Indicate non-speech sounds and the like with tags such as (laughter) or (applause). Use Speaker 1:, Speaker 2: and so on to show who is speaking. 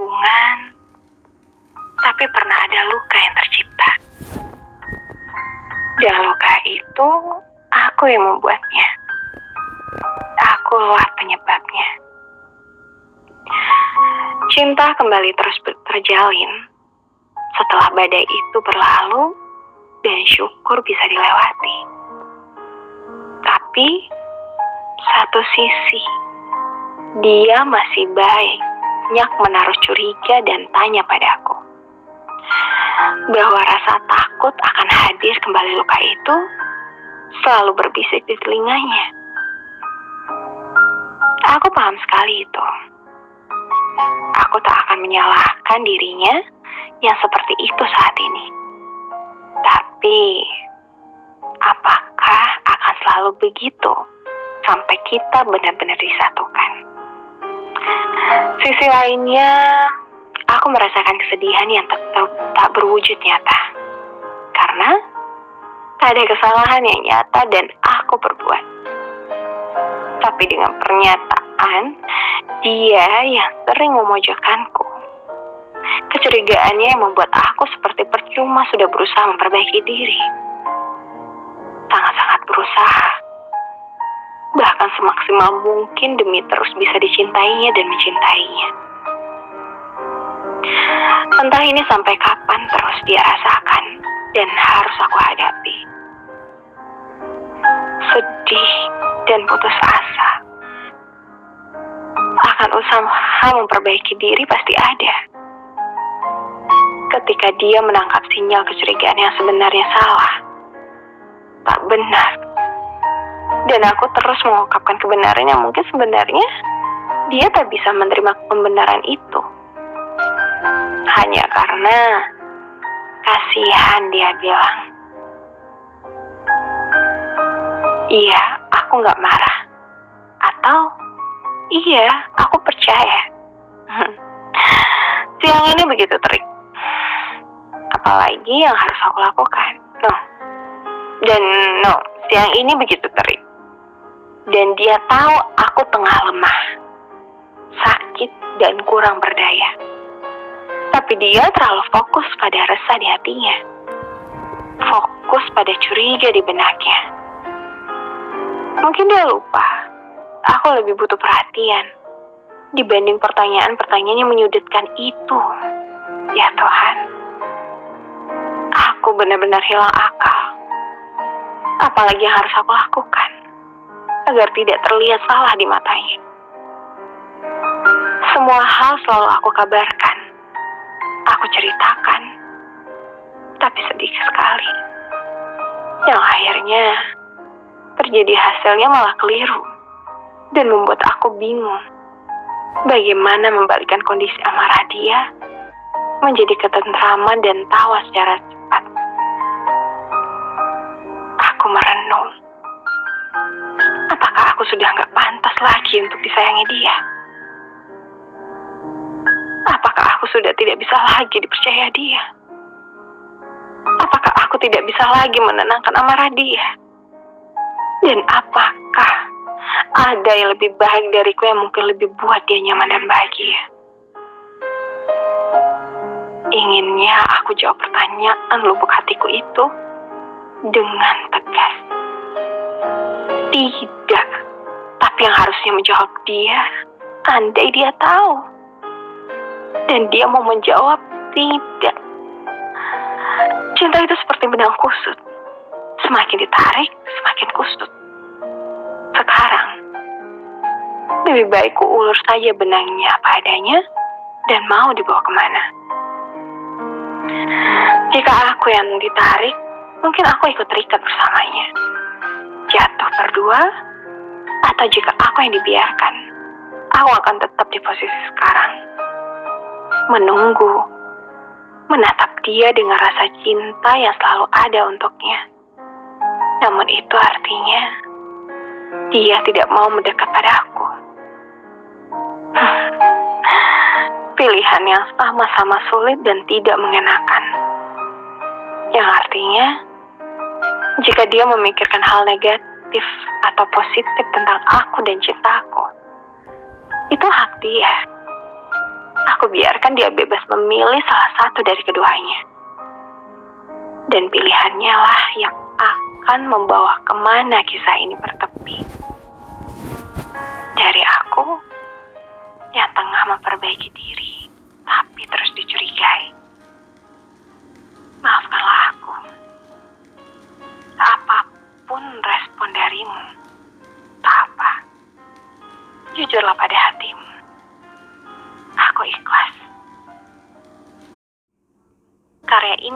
Speaker 1: hubungan, tapi pernah ada luka yang tercipta. Dan luka itu aku yang membuatnya. Akulah penyebabnya. Cinta kembali terus terjalin setelah badai itu berlalu dan syukur bisa dilewati. Tapi satu sisi dia masih baik, banyak menaruh curiga dan tanya padaku bahwa rasa takut akan hadir kembali luka itu selalu berbisik di telinganya. Aku paham sekali itu. Aku tak akan menyalahkan dirinya yang seperti itu saat ini. Tapi, apakah akan selalu begitu sampai kita benar-benar disatukan? Sisi lainnya, aku merasakan kesedihan yang tak, tak- berwujud nyata. Karena tak ada kesalahan yang nyata dan aku berbuat. Tapi dengan pernyataan, dia yang sering memojokkanku. Kecurigaannya yang membuat aku seperti percuma sudah berusaha memperbaiki diri. Sangat-sangat berusaha. Bahkan semaksimal mungkin demi terus bisa dicintainya dan mencintainya. Entah ini sampai kapan terus dia rasakan dan harus aku hadapi. Sedih dan putus asa. Akan usaha memperbaiki diri pasti ada. Ketika dia menangkap sinyal kecurigaan yang sebenarnya salah. Tak benar. Dan aku terus mengungkapkan kebenaran yang mungkin sebenarnya dia tak bisa menerima pembenaran itu. Hanya karena kasihan dia bilang. Iya, aku nggak marah. Atau iya, aku percaya. (laughs) Siang ini begitu terik. Apalagi yang harus aku lakukan. No. Dan no, siang ini begitu terik. Dan dia tahu aku tengah lemah, sakit dan kurang berdaya. Tapi dia terlalu fokus pada resah di hatinya. Fokus pada curiga di benaknya. Mungkin dia lupa. Aku lebih butuh perhatian dibanding pertanyaan-pertanyaan yang menyudutkan itu. Ya Tuhan. Aku benar-benar hilang akal. Apalagi yang harus aku lakukan agar tidak terlihat salah di matanya. Semua hal selalu aku kabarkan. Aku ceritakan. Tapi sedikit sekali. Yang akhirnya terjadi hasilnya malah keliru dan membuat aku bingung bagaimana membalikkan kondisi amarah dia menjadi ketentraman dan tawa secara sudah nggak pantas lagi untuk disayangi dia? Apakah aku sudah tidak bisa lagi dipercaya dia? Apakah aku tidak bisa lagi menenangkan amarah dia? Dan apakah ada yang lebih baik dariku yang mungkin lebih buat dia nyaman dan bahagia? Inginnya aku jawab pertanyaan lubuk hatiku itu dengan tegas. Tidak, yang harusnya menjawab dia, andai dia tahu. Dan dia mau menjawab tidak. Cinta itu seperti benang kusut. Semakin ditarik, semakin kusut. Sekarang, lebih baik ku ulur saja benangnya apa adanya dan mau dibawa ke mana. Jika aku yang ditarik, mungkin aku ikut terikat bersamanya. Jatuh berdua, atau jika aku yang dibiarkan, aku akan tetap di posisi sekarang. Menunggu, menatap dia dengan rasa cinta yang selalu ada untuknya. Namun itu artinya dia tidak mau mendekat pada aku. (sighs) Pilihan yang sama-sama sulit dan tidak mengenakan. Yang artinya, jika dia memikirkan hal negatif atau positif tentang aku dan cintaku, itu hak dia. aku biarkan dia bebas memilih salah satu dari keduanya. Dan pilihannya lah yang akan membawa ke mana kisah ini bertepi. Dari aku yang tengah memperbaiki diri, tapi terus Jujurlah pada hatimu. Aku ikhlas. Karya ini